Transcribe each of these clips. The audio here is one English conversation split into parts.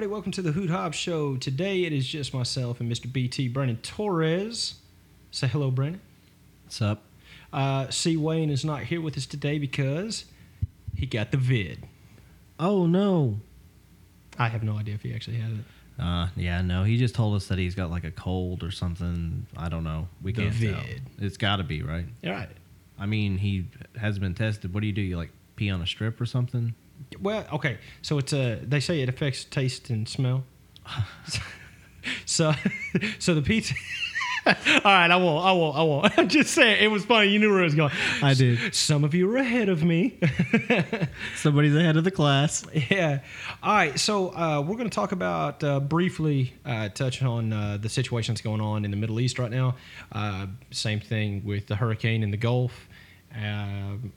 Everybody, welcome to the Hoot Hob Show. Today it is just myself and Mr. BT Brandon Torres. Say hello, Brandon. What's up? Uh, C. Wayne is not here with us today because he got the vid. Oh no. I have no idea if he actually has it. Uh, yeah, no. He just told us that he's got like a cold or something. I don't know. We The can't tell. vid. It's got to be right. All right. I mean, he has been tested. What do you do? You like pee on a strip or something? Well, okay. So it's a. They say it affects taste and smell. so, so the pizza. All right, I won't. I won't. I won't. I'm just saying. It was funny. You knew where it was going. I did. Some of you are ahead of me. Somebody's ahead of the class. Yeah. All right. So uh, we're going to talk about uh, briefly uh, touch on uh, the situation that's going on in the Middle East right now. Uh, same thing with the hurricane in the Gulf. Um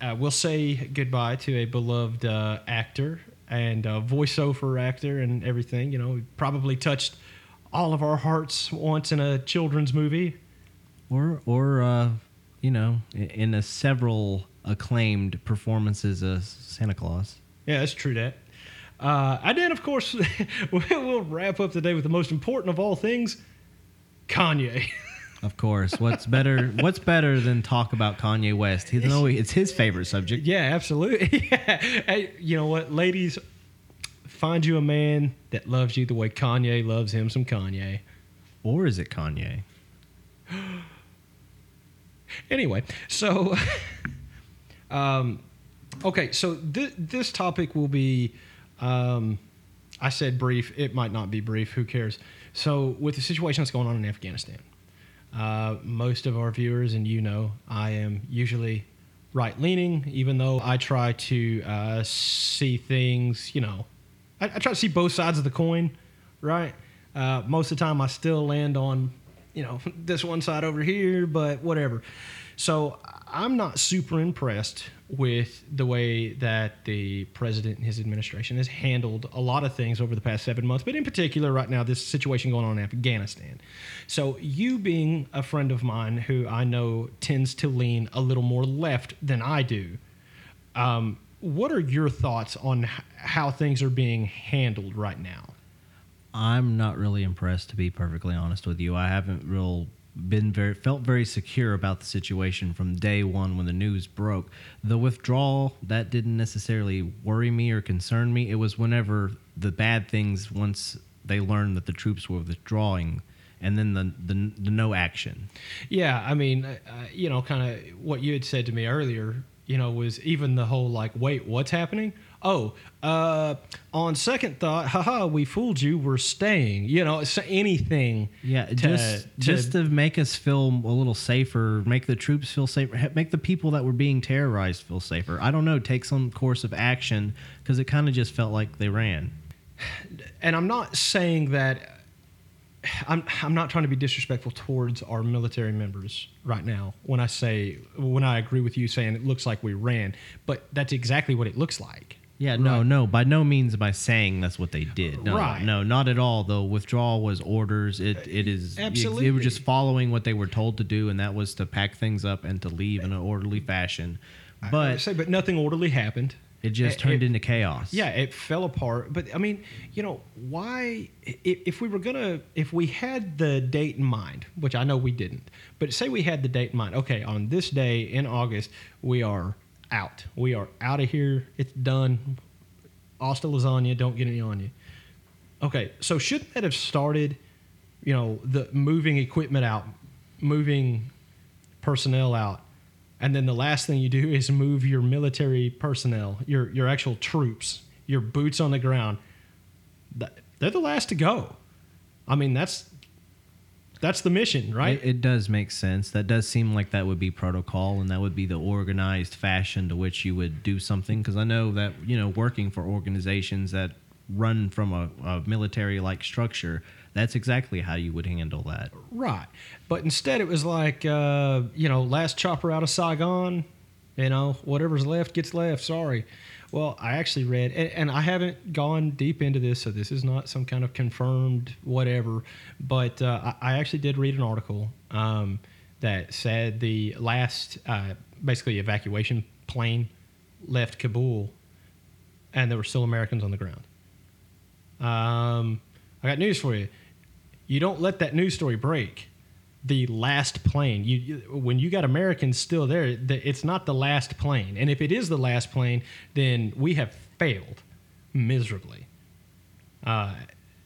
uh, we'll say goodbye to a beloved uh, actor and uh, voiceover actor and everything. You know, he probably touched all of our hearts once in a children's movie. Or, or uh, you know, in a several acclaimed performances as Santa Claus. Yeah, that's true. That. Uh, and then, of course, we'll wrap up the day with the most important of all things, Kanye. Of course. What's better? What's better than talk about Kanye West? He's no, it's his favorite subject. yeah, absolutely. yeah. Hey, you know what, ladies? Find you a man that loves you the way Kanye loves him some Kanye. Or is it Kanye? Anyway, so, um, okay, so th- this topic will be, um, I said brief. It might not be brief. Who cares? So, with the situation that's going on in Afghanistan, uh, most of our viewers, and you know, I am usually right leaning, even though I try to uh, see things, you know, I, I try to see both sides of the coin, right? Uh, most of the time, I still land on, you know, this one side over here, but whatever. So I'm not super impressed with the way that the president and his administration has handled a lot of things over the past seven months, but in particular, right now, this situation going on in Afghanistan. So, you being a friend of mine who I know tends to lean a little more left than I do, um, what are your thoughts on how things are being handled right now? I'm not really impressed, to be perfectly honest with you. I haven't real been very felt very secure about the situation from day one when the news broke. The withdrawal that didn't necessarily worry me or concern me. It was whenever the bad things once they learned that the troops were withdrawing, and then the the, the no action. Yeah, I mean, uh, you know, kind of what you had said to me earlier, you know, was even the whole like, wait, what's happening? Oh, uh, on second thought, haha, we fooled you. We're staying. You know, it's anything. Yeah, to- just to- just to make us feel a little safer, make the troops feel safer, make the people that were being terrorized feel safer. I don't know, take some course of action because it kind of just felt like they ran. and I'm not saying that I'm I'm not trying to be disrespectful towards our military members right now when I say when I agree with you saying it looks like we ran, but that's exactly what it looks like. Yeah, no, Right. no, by no means by saying that's what they did. No, Right. no, not at all. The withdrawal was orders. It it is They Absolutely. were just following what they were told to do, and that was to pack things up and to leave in an orderly fashion. I But say, but nothing orderly happened. it just it- turned it- into chaos. Yeah, it fell apart. But I mean, you know, why? If we were gonna, if we had the date in mind, which I know we didn't, but say we had the date in mind. Okay, on this day in August, we are out. We are out of here. It's done. Hasta lasagna. Don't get any on you. Okay, so shouldn't that have started? You know, the moving equipment out, moving personnel out, and then the last thing you do is move your military personnel, your your actual troops, your boots on the ground. They're the last to go. I mean, that's that's the mission, right? It, it does make sense. That does seem like that would be protocol, and that would be the organized fashion to which you would do something. Because I know that you know, working for organizations that run from a, a military-like structure, that's exactly how you would handle that. Right. But instead, it was like, uh, you know, last chopper out of Saigon, you know, whatever's left gets left. Sorry. Well, I actually read, and, and I haven't gone deep into this, so this is not some kind of confirmed whatever, but uh, I, I actually did read an article um, that said the last, uh, basically, evacuation plane left Kabul, and there were still Americans on the ground. Um, I got news for you. You don't let that news story break. The last plane. You, you when you got Americans still there, the, it's not the last plane. And if it is the last plane, then we have failed miserably. Uh,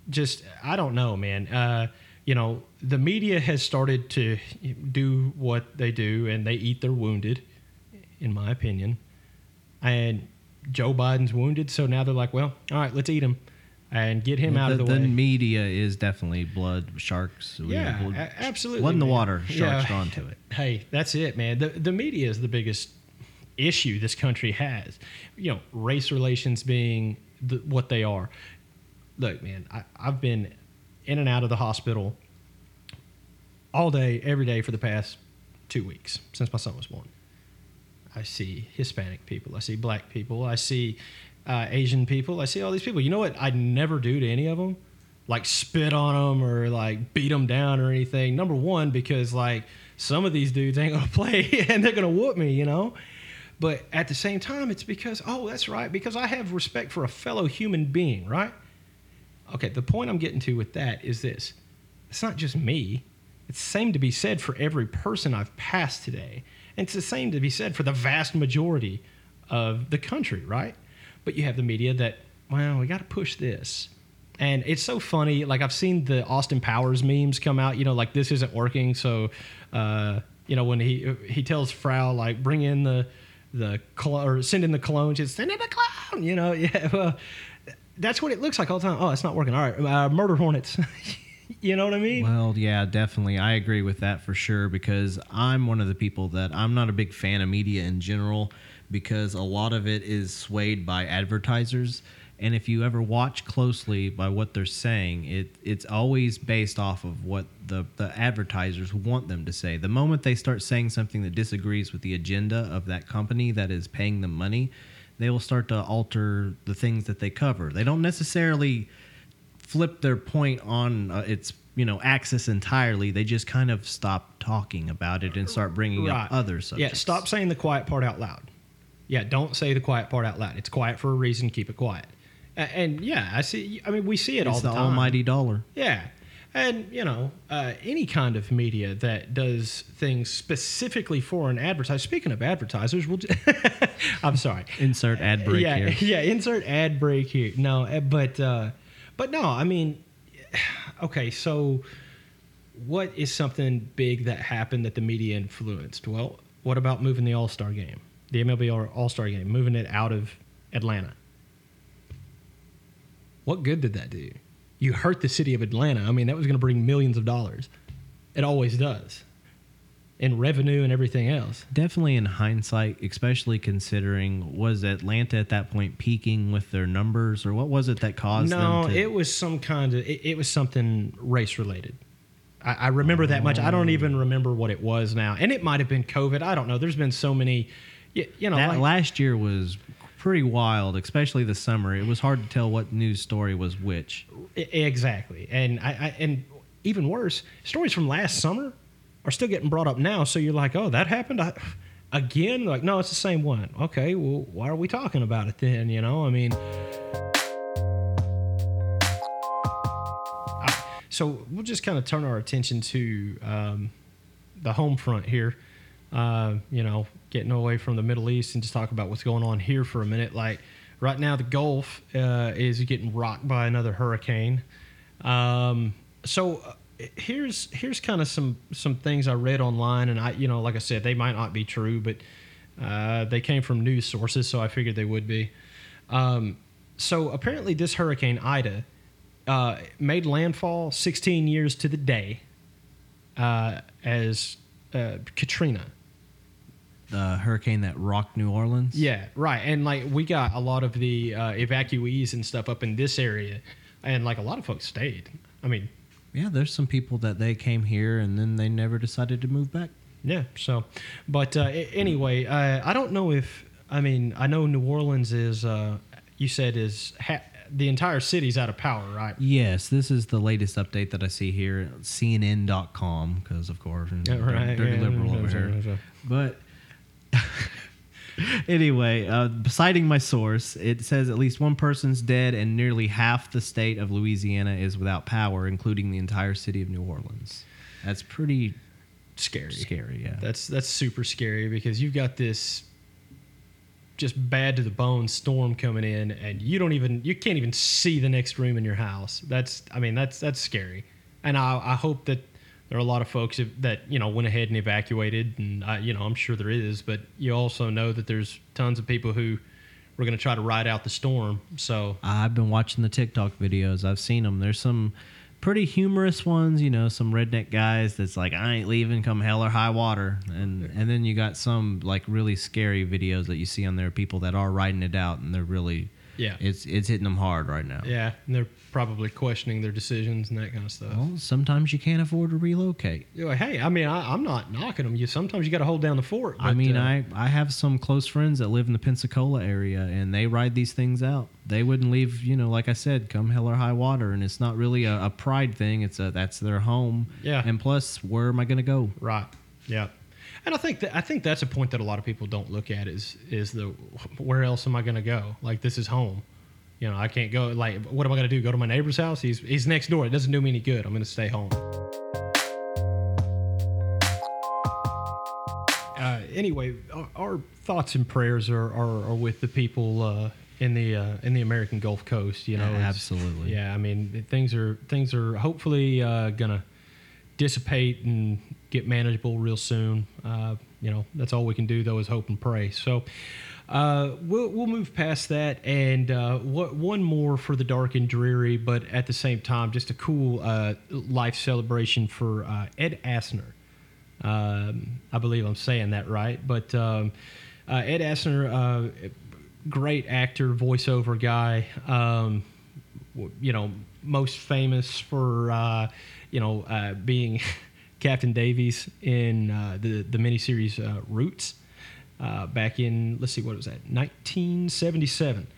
just I don't know, man. Uh, you know, the media has started to do what they do, and they eat their wounded, in my opinion. And Joe Biden's wounded, so now they're like, well, all right, let's eat him and get him out the, of the, the way. media is definitely blood sharks. We- Yeah, blood- a- absolutely, Blood in the water, sharks Yeah. drawn to it. Hey, that's it, man. The the media is the biggest issue this country has. You know, race relations being the, what they are. Look, man, I, I've been in and out of the hospital all day, every day for the past two weeks since my son was born. I see Hispanic people. I see black people. I see uh, Asian people. I see all these people. You know what I'd never do to any of them? Like spit on them or like beat them down or anything. Number one, because like some of these dudes ain't gonna play and they're gonna whoop me, you know. But at the same time, it's because oh, that's right, because I have respect for a fellow human being, right? Okay, the point I'm getting to with that is this: it's not just me. It's the same to be said for every person I've passed today. And it's the same to be said for the vast majority of the country, right? But you have the media that, well, we got to push this. And it's so funny. Like, I've seen the Austin Powers memes come out, you know, like this isn't working. So, uh, you know, when he he tells Frau, like, bring in the, the cologne, or send in the cologne, just send in the cologne, you know, yeah. Well, that's what it looks like all the time. Oh, it's not working. All right, uh, murder hornets. you know what I mean? Well, yeah, definitely. I agree with that for sure because I'm one of the people that I'm not a big fan of media in general because a lot of it is swayed by advertisers. And if you ever watch closely by what they're saying, it it's always based off of what the, the advertisers want them to say. The moment they start saying something that disagrees with the agenda of that company that is paying them money, they will start to alter the things that they cover. They don't necessarily flip their point on uh, its you know axis entirely. They just kind of stop talking about it and start bringing up other subjects. Yeah, stop saying the quiet part out loud. Yeah, don't say the quiet part out loud. It's quiet for a reason. Keep it quiet. And yeah, I see. I mean, we see it all It's the, the time. almighty dollar. Yeah, and you know, uh, any kind of media that does things specifically for an advertiser. Speaking of advertisers, we'll. Just I'm sorry. Insert ad break yeah, here. yeah. Insert ad break here. No, uh, but uh, but no. I mean, okay. So, what is something big that happened that the media influenced? Well, what about moving the All Star game, the MLB All Star game, moving it out of Atlanta? What good did that do? You hurt the city of Atlanta. I mean, that was going to bring millions of dollars. It always does, in revenue and everything else. Definitely in hindsight, especially considering was Atlanta at that point peaking with their numbers, or what was it that caused No, to? it was some kind of. It, it was something race related. I, I remember that much. I don't oh. even remember what it was now, and it might have been COVID. I don't know. There's been so many. You, you know, that like- last year was pretty wild, especially the summer. It was hard to tell what news story was which. Exactly, and I, I and even worse, stories from last summer are still getting brought up now. So you're like, oh, that happened I, again. Like, no, it's the same one. Okay, well, why are we talking about it then? You know, I mean. I- So we'll just kind of turn our attention to um, the home front here. Uh, you know, getting away from the Middle East and just talk about what's going on here for a minute. Like right now, the Gulf uh, is getting rocked by another hurricane. Um, so uh, here's here's kind of some some things I read online, and I you know, like I said, they might not be true, but uh, they came from news sources, so I figured they would be. Um, so apparently, this hurricane Ida uh, made landfall 16 years to the day uh, as uh, Katrina. The hurricane that rocked New Orleans. Yeah, right. And like we got a lot of the uh, evacuees and stuff up in this area, and like a lot of folks stayed. I mean, Yeah, there's some people that they came here and then they never decided to move back. yeah. So, but uh, anyway, uh, I don't know if I mean I know New Orleans is uh, you said is ha- the entire city's out of power, right? Yes, this is the latest update that I see here CNN.com because, of course, Yeah, right, dirty yeah, liberal over yeah, here. yeah, yeah. But anyway, uh, citing my source, it says at least one person's dead and nearly half the state of Louisiana is without power, including the entire city of New Orleans. That's pretty Scary. scary. Yeah. That's that's super scary because you've got this just bad to the bone storm coming in and you don't even you can't even see the next room in your house. That's I mean that's that's scary. And I, I hope that there are a lot of folks that you know went ahead and evacuated and I, you know I'm sure there is, but you also know that there's tons of people who were going to try to ride out the storm. So I've been watching the TikTok videos. I've seen them. There's some pretty humorous ones, you know, some redneck guys that's like, I ain't leaving come hell or high water. And and then you got some like really scary videos that you see on there, people that are riding it out and they're really yeah, it's it's hitting them hard right now. yeah, and they're probably questioning their decisions and that kind of stuff. Well, sometimes you can't afford to relocate. You're like, hey, I mean, I, I'm not knocking them. You sometimes you got to hold down the fort. I mean, uh, I, I have some close friends that live in the Pensacola area and they ride these things out. They wouldn't leave, you know, like I said, come hell or high water. And it's not really a, a pride thing. It's a, that's their home. Yeah. And plus, where am I going to go? right, yeah, and I think that I think that's a point that a lot of people don't look at is is the where else am I going to go? Like this is home. You know, I can't go. Like, what am I going to do? Go to my neighbor's house? He's he's next door. It doesn't do me any good. I'm going to stay home. Uh, anyway, our, our thoughts and prayers are, are, are with the people uh, in the uh, in the American Gulf Coast. You know, it's- Absolutely. Yeah, I mean things are things are hopefully uh, gonna dissipate and get manageable real soon. Uh, you know, that's all we can do though is hope and pray. So. Uh, we'll we'll move past that, and uh, what, one more for the dark and dreary, but at the same time, just a cool uh, life celebration for uh, Ed Asner. Um, I believe I'm saying that right, but um, uh, Ed Asner, great actor, voiceover guy. Um, you know, most famous for you know being Captain Davies in uh, the the miniseries uh, Roots. Uh, back in let's see what was that 1977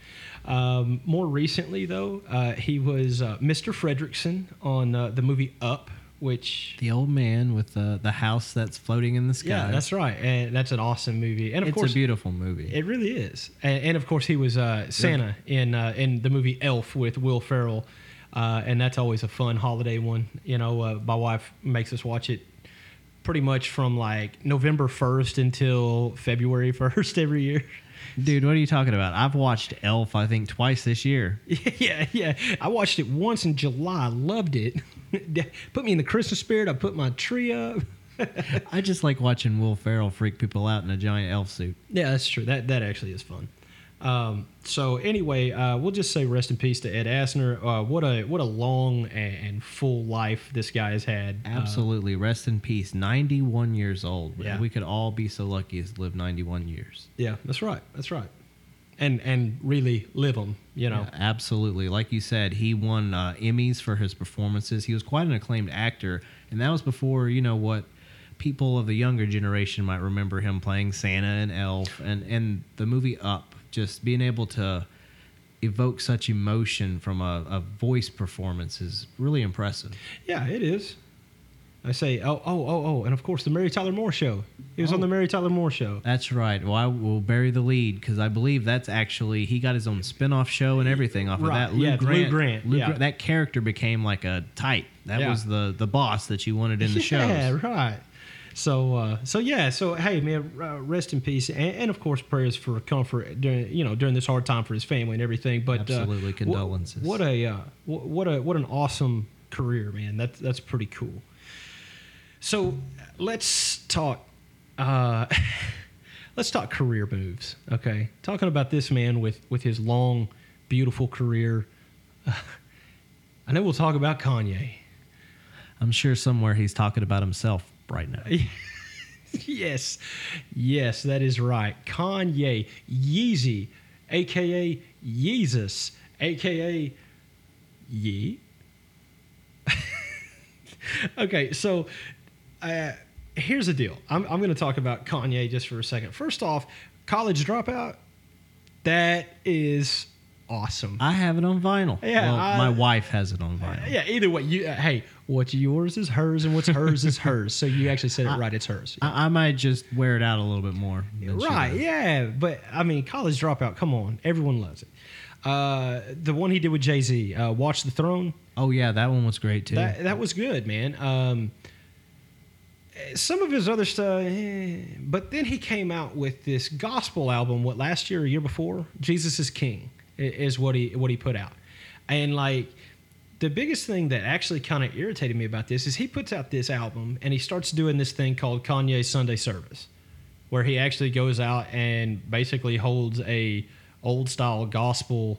um, more recently though uh, he was uh, mr fredricksen on uh, the movie up which The old man with the, the house that's floating in the sky. yeah that's right and that's an awesome movie and of it's course a beautiful movie. it really is, and, and of course he was uh, Santa in uh, in the movie Elf with Will Ferrell, uh, and that's always a fun holiday one. You know, uh, my wife makes us watch it pretty much from like November first until February first every year. Dude, what are you talking about? I've watched Elf, I think, twice this year. yeah, yeah. I watched it once in July, loved it. put me in the Christmas spirit. I put my tree up. I just like watching Will Ferrell freak people out in a giant elf suit. Yeah, that's true. That that actually is fun. Um, so anyway, uh, we'll just say rest in peace to Ed Asner. Uh, what a what a long and, and full life this guy has had. Uh, Absolutely. Rest in peace. 91 years old. Yeah. We could all be so lucky as to live 91 years. yeah, that's right. That's right. And and really live them. You know. Yeah, absolutely. Like you said, he won uh, Emmys for his performances. He was quite an acclaimed actor, and that was before you know what people of the younger generation might remember him playing Santa and Elf, and and the movie Up. Just being able to evoke such emotion from a, a voice performance is really impressive. Yeah, it is. I say, oh, oh, oh, oh, and of course the Mary Tyler Moore show. He was on Oh. the Mary Tyler Moore show. That's right. Well, I will bury the lead because I believe that's actually he got his own spin-off show and everything off Right. of that. Lou Yeah, Lou Grant. Grant, yeah. That character became like a type. That Yeah. was the the boss that you wanted in the show. yeah, right. So, uh, so yeah, so hey, man, uh, rest in peace, and, and of course, prayers for comfort during you know during this hard time for his family and everything. But Absolutely, uh, condolences. What, a uh, what a what an awesome career, man. That's that's pretty cool. So let's talk. Uh, let's talk career moves. Okay, talking about this man with with his long, beautiful career. I know we'll talk about Kanye. I'm sure somewhere he's talking about himself right now. yes, yes, that is right. Kanye Yeezy, aka Yeezus, aka Yee. okay, so uh, here's the deal. I'm, I'm going to talk about Kanye just for a second. First off, college dropout. That is awesome. I have it on vinyl. Yeah, well, I- my wife has it on vinyl. yeah, either way, you uh, hey, what's yours is hers, and what's hers is hers. So you actually said it right. It's hers. I, I might just wear it out a little bit more. Right, yeah. But I mean, College Dropout, come on. Everyone loves it. Uh, the one he did with Jay Z, uh, Watch the Throne, Oh yeah, that one was great too. that, that was good, man. Um, some of his other stuff, eh, but then he came out with this gospel album. What last year or year before? Jesus is King i- is what he what he put out, and like the biggest thing that actually kind of irritated me about this is he puts out this album and he starts doing this thing called Kanye Sunday Service, where he actually goes out and basically holds a old style gospel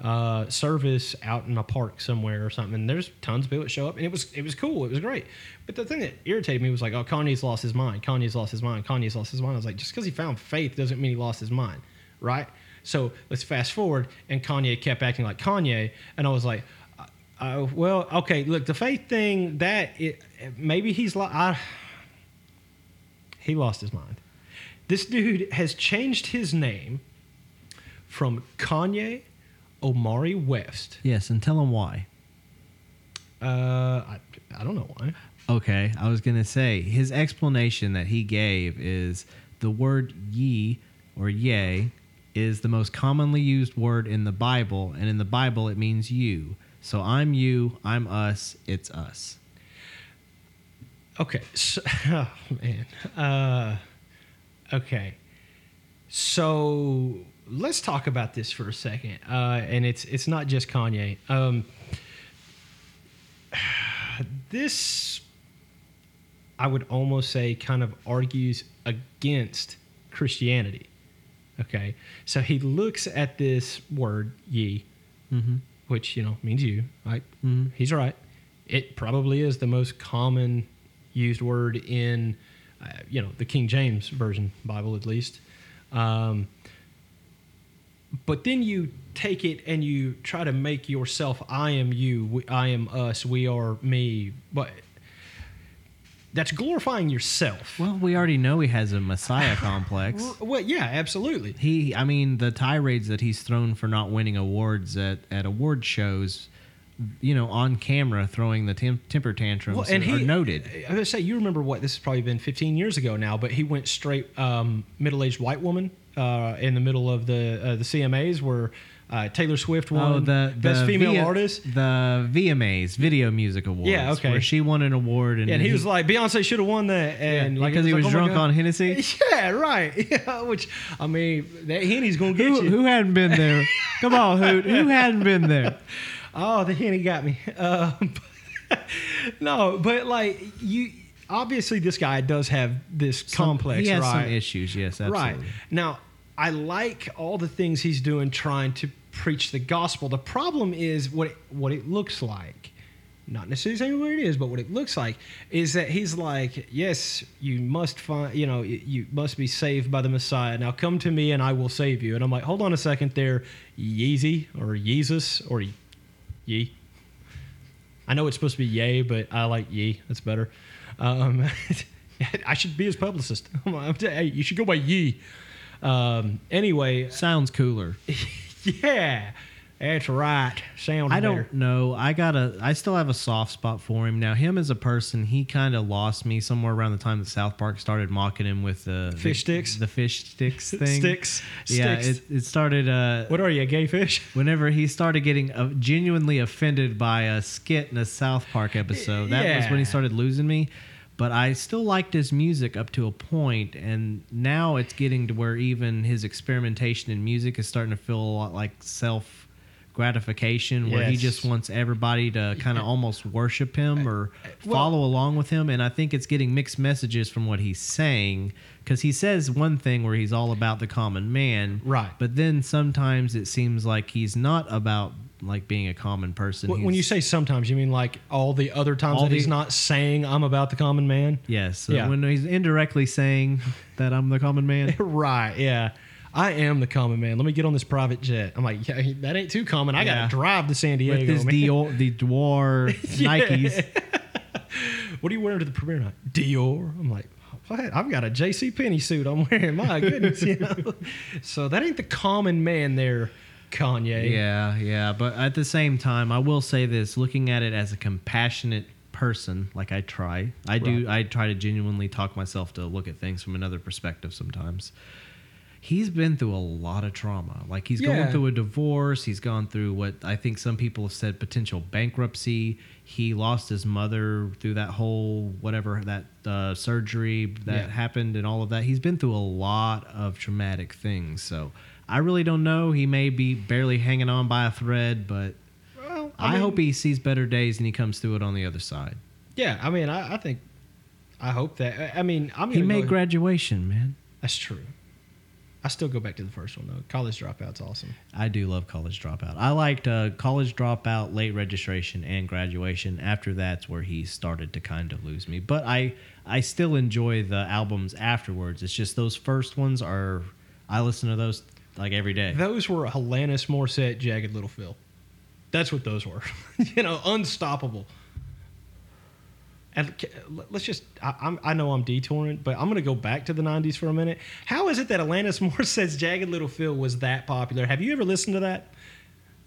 uh, service out in a park somewhere or something. And there's tons of people that show up, and it was it was cool. It was great. But the thing that irritated me was like, oh, Kanye's lost his mind. Kanye's lost his mind. Kanye's lost his mind. I was like, just because he found faith doesn't mean he lost his mind, right? So let's fast forward, and Kanye kept acting like Kanye, and I was like. Uh, well, okay. Look, the faith thing that it, maybe he's like I, he lost his mind. This dude has changed his name from Kanye Omari West. yes, and tell him why. Uh, I, I don't know why. Okay, I was gonna say his explanation that he gave is the word ye or yea is the most commonly used word in the Bible, and in the Bible it means you. So I'm you, I'm us, it's us. Okay. So, oh, man. Uh, okay. So let's talk about this for a second. Uh, and it's it's not just Kanye. Um, this, I would almost say, kind of argues against Christianity. Okay. So he looks at this word ye, Mm-hmm. which you know means you. Right? Mhm. He's right. It probably is the most common used word in, uh, you know, the King James version Bible at least. Um, but then you take it and you try to make yourself I am you, I am us, we are me. But that's glorifying yourself. Well, we already know he has a messiah complex. Well, yeah, absolutely. He, I mean, the tirades that he's thrown for not winning awards at, at award shows, you know, on camera, throwing the tem- temper tantrums and are noted. I was gonna say, you remember what? This has probably been 15 years ago now, but he went straight um, middle-aged white woman uh, in the middle of the uh, the CMAs where uh, Taylor Swift won Oh, the, the best female V- artist. the VMAs, Video Music Awards. Yeah, okay. where she won an award, and, Yeah, and he was like, Beyonce should have won that, and Yeah, like because he was like, oh drunk on Hennessy. Yeah, right. Yeah, which I mean, that Henny's gonna get who, you. who hadn't been there? Come on, Hoot. Who hadn't been there? Oh, the Henny got me. Uh, no, but like you, obviously, this guy does have this complex, He has right? some issues. Yes, absolutely. Right. Now, I like all the things he's doing trying to preach the gospel. The problem is what it, what it looks like. Not necessarily saying what it is, but what it looks like is that he's like, "Yes, you must find, you know, you- you must be saved by the Messiah. Now come to me, and I will save you." And I'm like, "Hold on a second, there, Yeezy or Jesus or Ye." I know it's supposed to be Yay, but I like Ye. That's better. Um, I should be his publicist. I'm like, hey, you should go by Ye. Um, anyway, Sounds cooler. yeah, that's right. Sounds I don't better. know. I gotta. I still have a soft spot for him. Now, him as a person, he kind of lost me somewhere around the time that South Park started mocking him with the the- Fish sticks? the fish sticks thing. Sticks. Yeah, Sticks. it, it started. Uh, What are you, a gay fish? whenever he started getting uh, genuinely offended by a skit in a South Park episode, that was when he started losing me. But I still liked his music up to a point, and now it's getting to where even his experimentation in music is starting to feel a lot like self gratification, where he just wants everybody to kind of almost worship him or well- follow along with him. And I think it's getting mixed messages from what he's saying because he says one thing where he's all about the common man, Right. But then sometimes it seems like he's not about like being a common person. When when you say sometimes, you mean like all the other times that he's not saying I'm about the common man? yes, so Yeah. when he's indirectly saying that I'm the common man, right, yeah. I am the common man. Let me get on this private jet. I'm like, yeah, that ain't too common. I Yeah. got to drive to San Diego. with this man. Dior, the Dior Nikes. What are you wearing to the premiere night? Dior. I'm like, what? I've got a J.C. Penney suit I'm wearing. My goodness, you know. so that ain't the common man there Kanye. Yeah, yeah. But at the same time, I will say this: looking at it as a compassionate person, like I try, I do, I try to genuinely talk myself to look at things from another perspective. Sometimes he's been through a lot of trauma. Like he's Yeah. going through a divorce. He's gone through what I think some people have said potential bankruptcy. He lost his mother through that whole whatever that uh, surgery that Yeah. happened and all of that. He's been through a lot of traumatic things. So I really don't know. He may be barely hanging on by a thread, but Well, I, mean, hope he sees better days and he comes through it on the other side. Yeah, I mean, I, I think, I hope that. I- I mean, I'm. He made graduation, man. That's true. I still go back to the first one though. College dropout's awesome. I do love College Dropout. I liked uh, College Dropout, Late Registration, and Graduation. After that's where he started to kind of lose me. But I, I still enjoy the albums afterwards. It's just those first ones are. I listen to those like every day. Those were Alanis Morissette, Jagged Little Pill. That's what those were. you know, unstoppable. And let's just, I, I know I'm detouring, but I'm going to go back to the 90s for a minute. How is it that Alanis Morissette's Jagged Little Pill was that popular? Have you ever listened to that?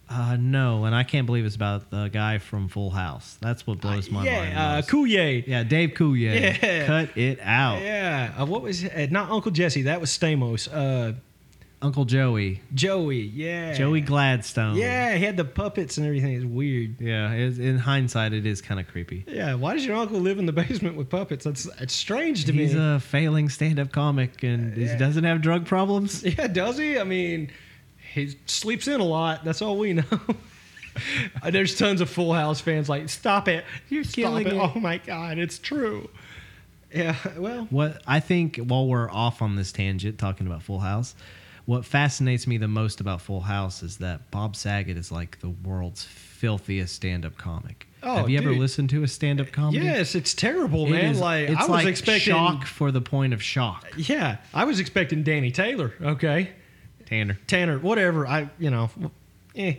Uh, no, and I can't believe it's about the guy from Full House. That's what blows my mind. yeah, uh. Yeah, Dave Coulier. Yeah. Cut it out. Yeah. Uh, what was it? Not Uncle Jesse. That was Stamos. Uh, Uncle Joey. Joey. Yeah. Joey Gladstone. Yeah, he had the puppets and everything. It's weird. Yeah, it's, in hindsight, it is kind of creepy. Yeah, why does your uncle live in the basement with puppets? That's it's strange to He's me. He's a failing stand-up comic, and he Yeah. doesn't have drug problems. yeah, does he? I mean, he sleeps in a lot. That's all we know. Uh, There's tons of Full House fans like, stop it, You're stop killing it. it." Oh my God, it's true. Yeah, well, What I think, while we're off on this tangent talking about Full House, what fascinates me the most about Full House is that Bob Saget is like the world's filthiest stand-up comic. Oh, have you ever listened to a stand-up comedy? yes, it's terrible, man. is- like it's I was like expecting shock for the point of shock. Yeah, I was expecting Danny Taylor. Okay, Tanner, Tanner, whatever. I, you know, eh.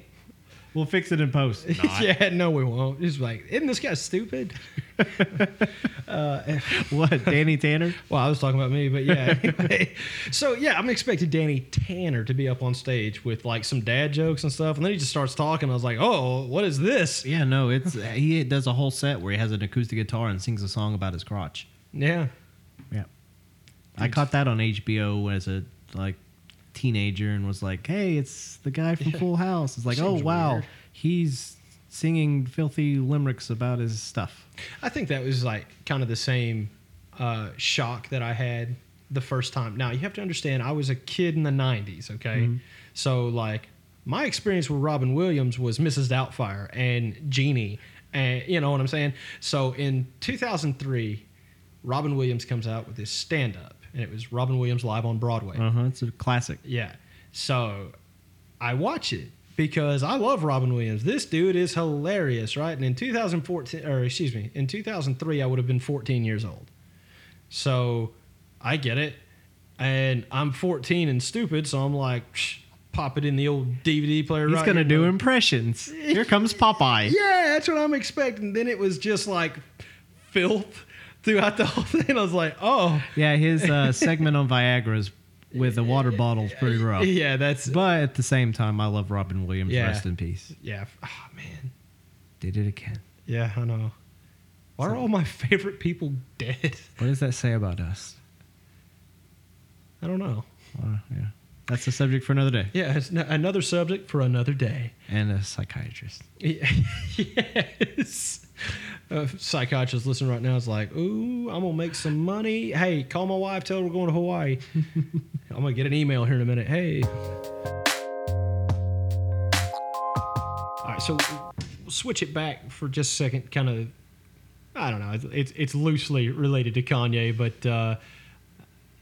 We'll fix it in post. yeah, no, we won't. He's like, isn't this guy stupid? Uh, what, Danny Tanner? Well, I was talking about me, but yeah. Anyway, so yeah, I'm expecting Danny Tanner to be up on stage with like some dad jokes and stuff, and then he just starts talking. I was like, oh, what is this? Yeah, no, it's he does a whole set where he has an acoustic guitar and sings a song about his crotch. Yeah, Yeah. I caught that on HBO as a like teenager and was like, "Hey, it's the guy from Full House." It's like, "Oh, wow. weird. He's singing filthy limericks about his stuff." I think that was like kind of the same uh, shock that I had the first time. Now you have to understand, I was a kid in the '90s. Okay, so like my experience with Robin Williams was Mrs. Doubtfire and Genie, and you know what I'm saying. So in 2003, Robin Williams comes out with his stand-up, and it was Robin Williams live on Broadway. Uh-huh, it's a classic. Yeah. So I watch it because I love Robin Williams. This dude is hilarious, right? And in 2014, or excuse me, in 2003, I would have been 14 years old. So I get it. And I'm 14 and stupid, so I'm like, pop it in the old DVD player. He's right going to here, do bro. impressions. Here comes Popeye. Yeah, that's what I'm expecting. Then it was just like filth throughout the whole thing. I was like, oh, Yeah, his uh, segment on Viagra's with a water bottle is pretty rough. yeah, that's But at the same time, I love Robin Williams. Yeah. Rest in peace. yeah. Oh man, Did it again. Yeah, I know. Why are all my favorite people dead? What does that say about us? I don't know. Uh, yeah. That's a subject for another day. Yeah, it's n- another subject for another day. And a psychiatrist. Yeah. yes. A psychiatrist listening right now is like, ooh, I'm gonna make some money. Hey, call my wife, tell her we're going to Hawaii. I'm gonna get an email here in a minute. Hey. All right, so we'll switch it back for just a second. Kind of, I don't know. It's it's, it's loosely related to Kanye, but uh,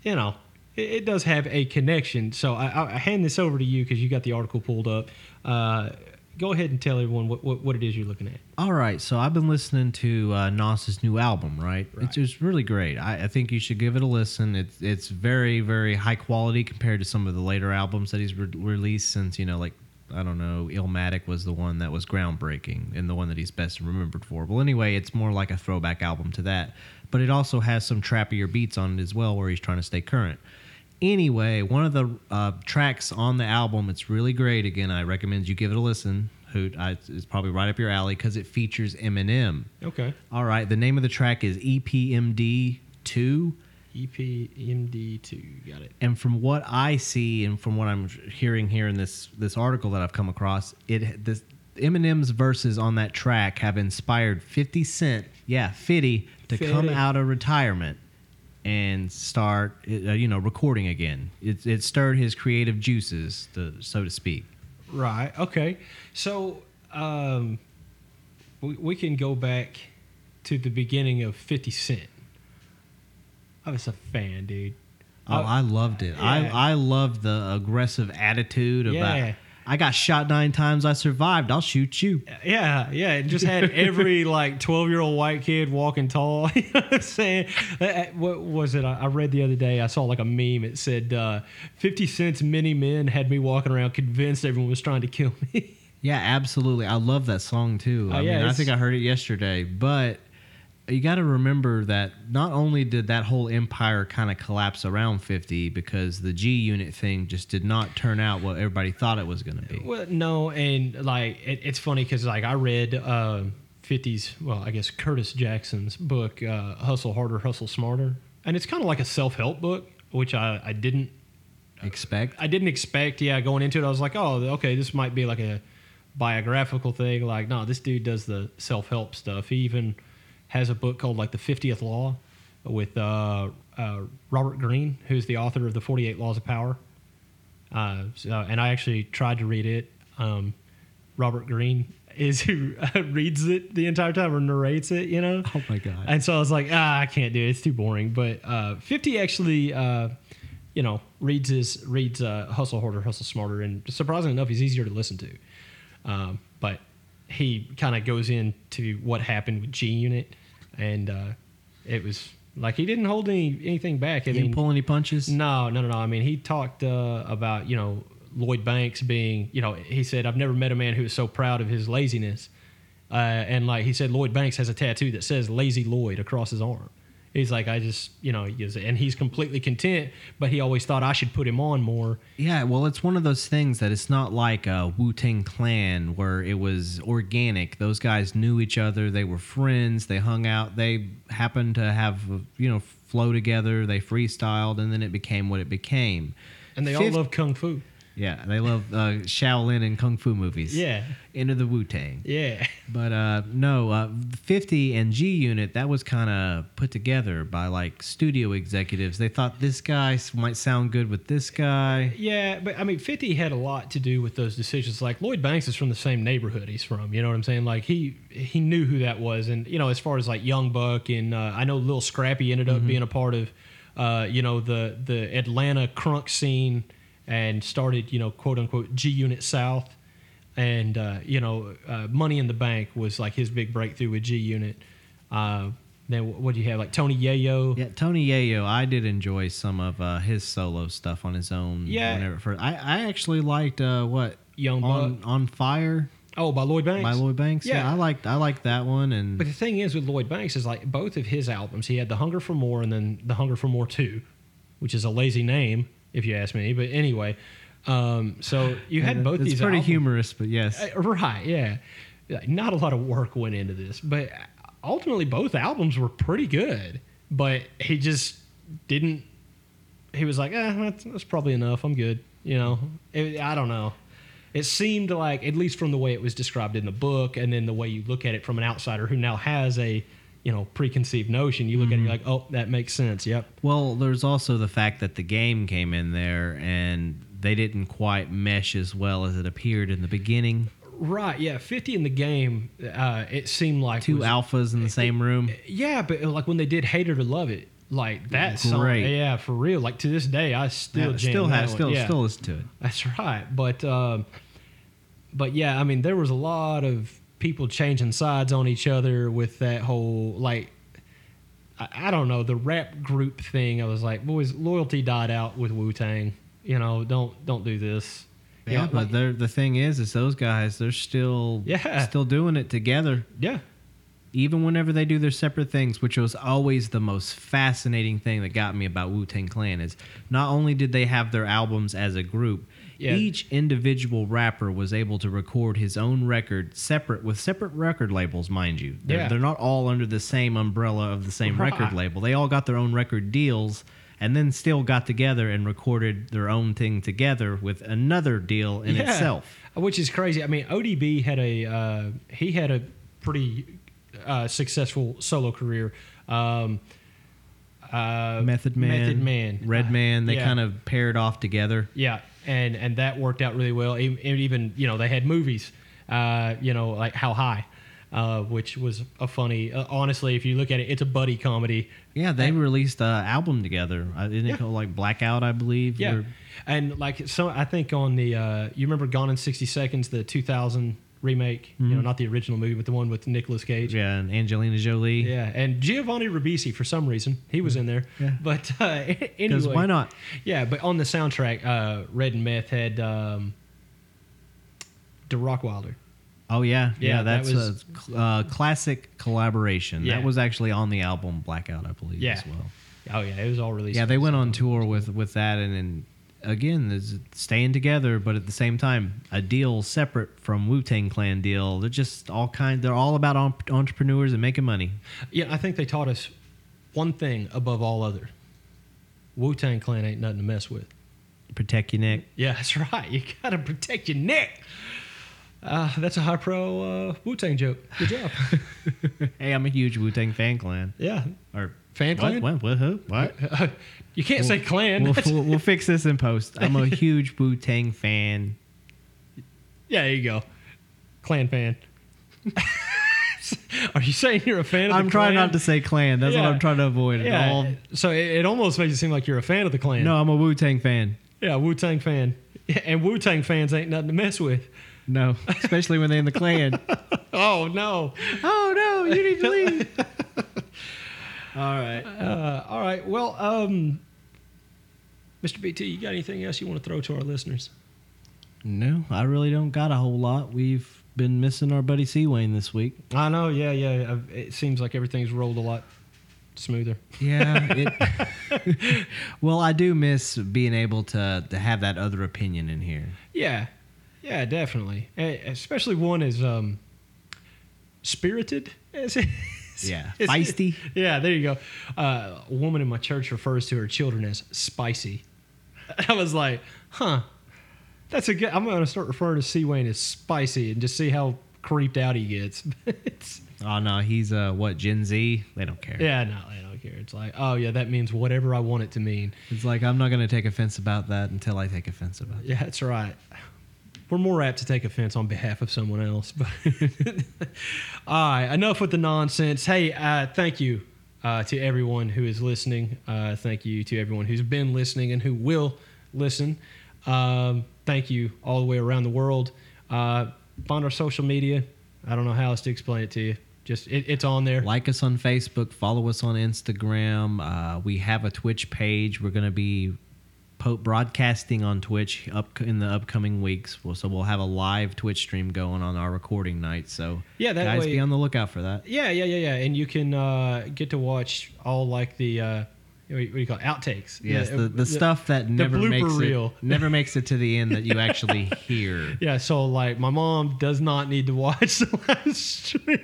you know, it, it does have a connection. So I, I hand this over to you because you got the article pulled up. Uh, go ahead and tell everyone what, what, what it is you're looking at. All right, so I've been listening to uh, Nas's new album, right? Right. It's really great. I, I think you should give it a listen. It's it's very very high quality compared to some of the later albums that he's re- released. Since you know, like I don't know, Illmatic was the one that was groundbreaking and the one that he's best remembered for. Well, anyway, it's more like a throwback album to that, but it also has some trappier beats on it as well, where he's trying to stay current. Anyway, one of the uh, tracks on the album, it's really great. Again, I recommend you give it a listen. Hoot, I, it's probably right up your alley because it features Eminem. Okay. All right, the name of the track is EPMD 2. E EPMD2. Got it. And from what I see and from what I'm hearing here in this this article that I've come across, it this Eminem's verses on that track have inspired 50 Cent, yeah, 50 to come out of retirement and start uh, you know recording again. It it stirred his creative juices, to, so to speak. Right. Okay. So um, we, we can go back to the beginning of 50 Cent. I was a fan, dude. Oh, I loved it. Yeah. I I loved the aggressive attitude about Yeah. I got shot 9 times, I survived. I'll shoot you. Yeah, yeah. It just had every like 12 year old white kid walking tall. you know what I'm saying? Uh, uh, What was it? I read the other day, I saw like a meme. It said, uh, 50 Cent's Many Men had me walking around convinced everyone was trying to kill me. Yeah, absolutely. I love that song too. Oh, I yeah, mean, I think I heard it yesterday, but you got to remember that not only did that whole empire kind of collapse around 50 because the G unit thing just did not turn out what everybody thought it was going to be. Well, no, and like it, it's funny because like I read uh, 50s, well, I guess Curtis Jackson's book, uh, Hustle Harder, Hustle Smarter, and it's kind of like a self help book, which I, I didn't Expect I didn't expect. Yeah, going into it, I was like, oh, okay, this might be like a biographical thing. Like, no, this dude does the self help stuff. He even has a book called like the 50th Law with uh, uh, Robert Greene, who's the author of the 48 Laws of Power. Uh, so, and I actually tried to read it. Um, Robert Greene is who reads it the entire time or narrates it, you know? Oh my god. And so I was like, ah, I can't do it. It's too boring. But uh, 50 actually, uh, you know, reads his reads uh, Hustle Harder, Hustle Smarter, and surprisingly enough, he's easier to listen to. Um, but he kind of goes into what happened with G Unit, and uh, it was like he didn't hold any anything back. I mean, didn't pull any punches? no, no, no, no. I mean, he talked uh, about you know Lloyd Banks being you know he said I've never met a man who is so proud of his laziness, uh, and like he said Lloyd Banks has a tattoo that says Lazy Lloyd across his arm. He's like I just you know and he's completely content, but he always thought I should put him on more. Yeah, well, it's one of those things that it's not like a Wu Tang Clan where it was organic. Those guys knew each other. They were friends. They hung out. They happened to have, you know, flow together. They freestyled, and then it became what it became. And they Fif- all love kung fu. Yeah, they love uh, Shaolin and Kung Fu movies. Yeah, Enter the Wu Tang. yeah. But uh, no, uh, 50 and G Unit, that was kind of put together by like studio executives. They thought this guy might sound good with this guy. Yeah, but I mean, 50 had a lot to do with those decisions. Like Lloyd Banks is from the same neighborhood he's from. You know what I'm saying? Like he he knew who that was, and you know, as far as like Young Buck and uh, I know Lil Scrappy ended up being a part of, uh, you know, the the Atlanta crunk scene and started you know quote unquote G Unit South, and uh, you know, uh, Money in the Bank was like his big breakthrough with G Unit. Uh, then what do you have like Tony Yayo? Yeah, Tony Yayo, I did enjoy some of uh, his solo stuff on his own. Yeah. whenever first, I, I actually liked uh, what Young on Buck. on fire Oh, by Lloyd Banks. by Lloyd Banks. Yeah. I liked I liked that one, and But the thing is with Lloyd Banks is like both of his albums, he had The Hunger for More and then The Hunger for More 2, which is a lazy name, if you ask me. But anyway, um, so you had both it's these pretty albums- humorous, but yes, Uh, Right, yeah. Yeah, Not a lot of work went into this, but ultimately both albums were pretty good. But he just didn't. He was like, "Eh, that's, that's probably enough. I'm good." You know, It- I don't know. It seemed like, at least from the way it was described in the book, and then the way you look at it from an outsider who now has a, you know, preconceived notion, you look at it, you're like, "Oh, that makes sense." Yep. Well, there's also the fact that the game came in there and they didn't quite mesh as well as it appeared in the beginning. Right. Yeah. Fifty in the game. Uh, it seemed like Two was- alphas in the same room. Yeah, but uh, like when they did "Hate It or Love It," like that song. Yeah, for real. Like to this day, I still Yeah, still has still yeah, still listen to it. That's right. But um, but yeah, I mean, there was a lot of people changing sides on each other with that whole like. I, I don't know the rap group thing. I was like, boys, loyalty died out with Wu Tang. You know, don't don't do this. You Yeah, know, but like- the thing is, is those guys they're still Yeah. still doing it together. yeah, even whenever they do their separate things, which was always the most fascinating thing that got me about Wu Tang Clan, is not only did they have their albums as a group, Yeah. each individual rapper was able to record his own record separate with separate record labels, mind you. They're, Yeah. they're not all under the same umbrella of the same Right. record label. They all got their own record deals and then still got together and recorded their own thing together with another deal in Yeah. itself. which is crazy. I mean, ODB had a uh, he had a pretty uh, successful solo career. Um, uh, Method Man, Method Man, Redman, they yeah. kind of paired off together. Yeah, and and that worked out really well. E- Even you know they had movies, uh, you know like How High, uh, which was a funny. Uh, honestly, if you look at it, it's a buddy comedy. Yeah, they released an album together. Uh, Isn't Yeah. it called like Blackout, I believe? Yeah, Or- and like so, I think on the uh, you remember Gone in sixty seconds, the two thousand remake. You know, not the original movie, but the one with Nicolas Cage. yeah, and Angelina Jolie. Yeah, and Giovanni Ribisi for some reason he was in there. Yeah. But uh, anyway, why not? Yeah, but on the soundtrack, uh, Red and Meth had um, the Rockwilder. Oh yeah, yeah. Yeah, that that's was- a cl- uh, classic collaboration. Yeah. That was actually on the album Blackout, I believe, Yeah. as well. Oh yeah, it was all released. Yeah, they went on tour with with that, and then again, there's staying together, but at the same time, a deal separate from Wu Tang Clan deal. They're just all kind. They're all about entrepreneurs and making money. Yeah, I think they taught us one thing above all other. Wu Tang Clan ain't nothing to mess with. Protect your neck. Yeah, that's right. You gotta protect your neck. Uh, that's a high pro uh, Wu Tang joke. Good job. Hey, I'm a huge Wu Tang fan clan. yeah. Or Fan what? clan? What? What? Who? What? you can't say clan. We'll, we'll, we'll fix this in post. I'm a huge Wu Tang fan. yeah, there you go. Clan fan. Are you saying you're a fan of I'm trying Klan? not to say clan. That's Yeah. what I'm trying to avoid. at Yeah. all. So it, it almost makes it seem like you're a fan of the clan. No, I'm a Wu Tang fan. Yeah, Wu Tang fan. And Wu Tang fans ain't nothing to mess with. No, especially when they're in the clan. Oh no. oh no, you need to leave. All right. Uh, all right. Well, um, Mr. BT, you got anything else you want to throw to our listeners? No, I really don't got a whole lot. We've been missing our buddy C Wayne this week. I know. Yeah, yeah. uh, It seems like everything's rolled a lot smoother. Yeah. It, well, I do miss being able to to have that other opinion in here. Yeah, yeah, definitely. Especially one as um, spirited as it is. Yeah, feisty. Yeah, there you go. Uh, a woman in my church refers to her children as spicy. I was like, huh, that's a good. I'm going to start referring to C Wayne as spicy and just see how creeped out he gets. Oh no, he's uh what Gen Z? They don't care. yeah, no, I don't care. It's like, oh yeah, that means whatever I want it to mean. It's like I'm not going to take offense about that until I take offense about it. Yeah, that's right. We're more apt to take offense on behalf of someone else. But all right, enough with the nonsense. Hey, uh, thank you uh, to everyone who is listening. Uh, thank you to everyone who's been listening and who will listen. Um, thank you all the way around the world. Uh, find our social media. I don't know how else to explain it to you. Just it, it's on there. Like us on Facebook, follow us on Instagram. Uh, we have a Twitch page. We're going to be po- broadcasting on Twitch up in the upcoming weeks. Well, so we'll have a live Twitch stream going on our recording night. So Yeah, that guys, way- be on the lookout for that. Yeah, yeah, yeah, yeah. And you can uh, get to watch all like the uh, what do you call it? outtakes? Yes, Yeah, the, the stuff that never makes reel. it never makes it to the end that you actually hear. Yeah, so like my mom does not need to watch the last stream.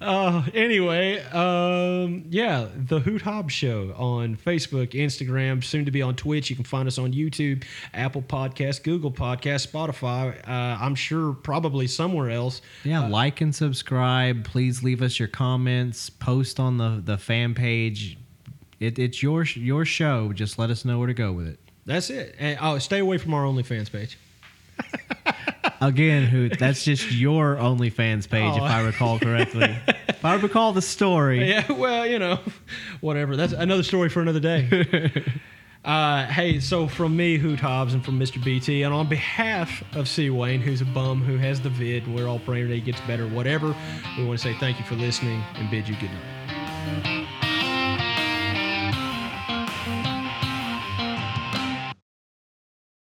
Uh, anyway, um, yeah, the Hoot Hobbs Show on Facebook, Instagram, soon to be on Twitch. You can find us on YouTube, Apple Podcast, Google Podcast, Spotify. Uh, I'm sure probably somewhere else. Yeah, like and subscribe. Please leave us your comments. Post on the, the fan page. It, it's your your show. Just let us know where to go with it. That's it. And oh, stay away from our OnlyFans page. Again, Hoot, that's just your OnlyFans page, if Oh. I recall correctly. if I recall the story. Yeah, well, you know, whatever. That's another story for another day. uh, hey, so from me, Hoot Hobbs, and from Mr. BT, and on behalf of C. Wayne, who's a bum who has the vid, and we're all praying that he gets better, whatever, we want to say thank you for listening and bid you good night.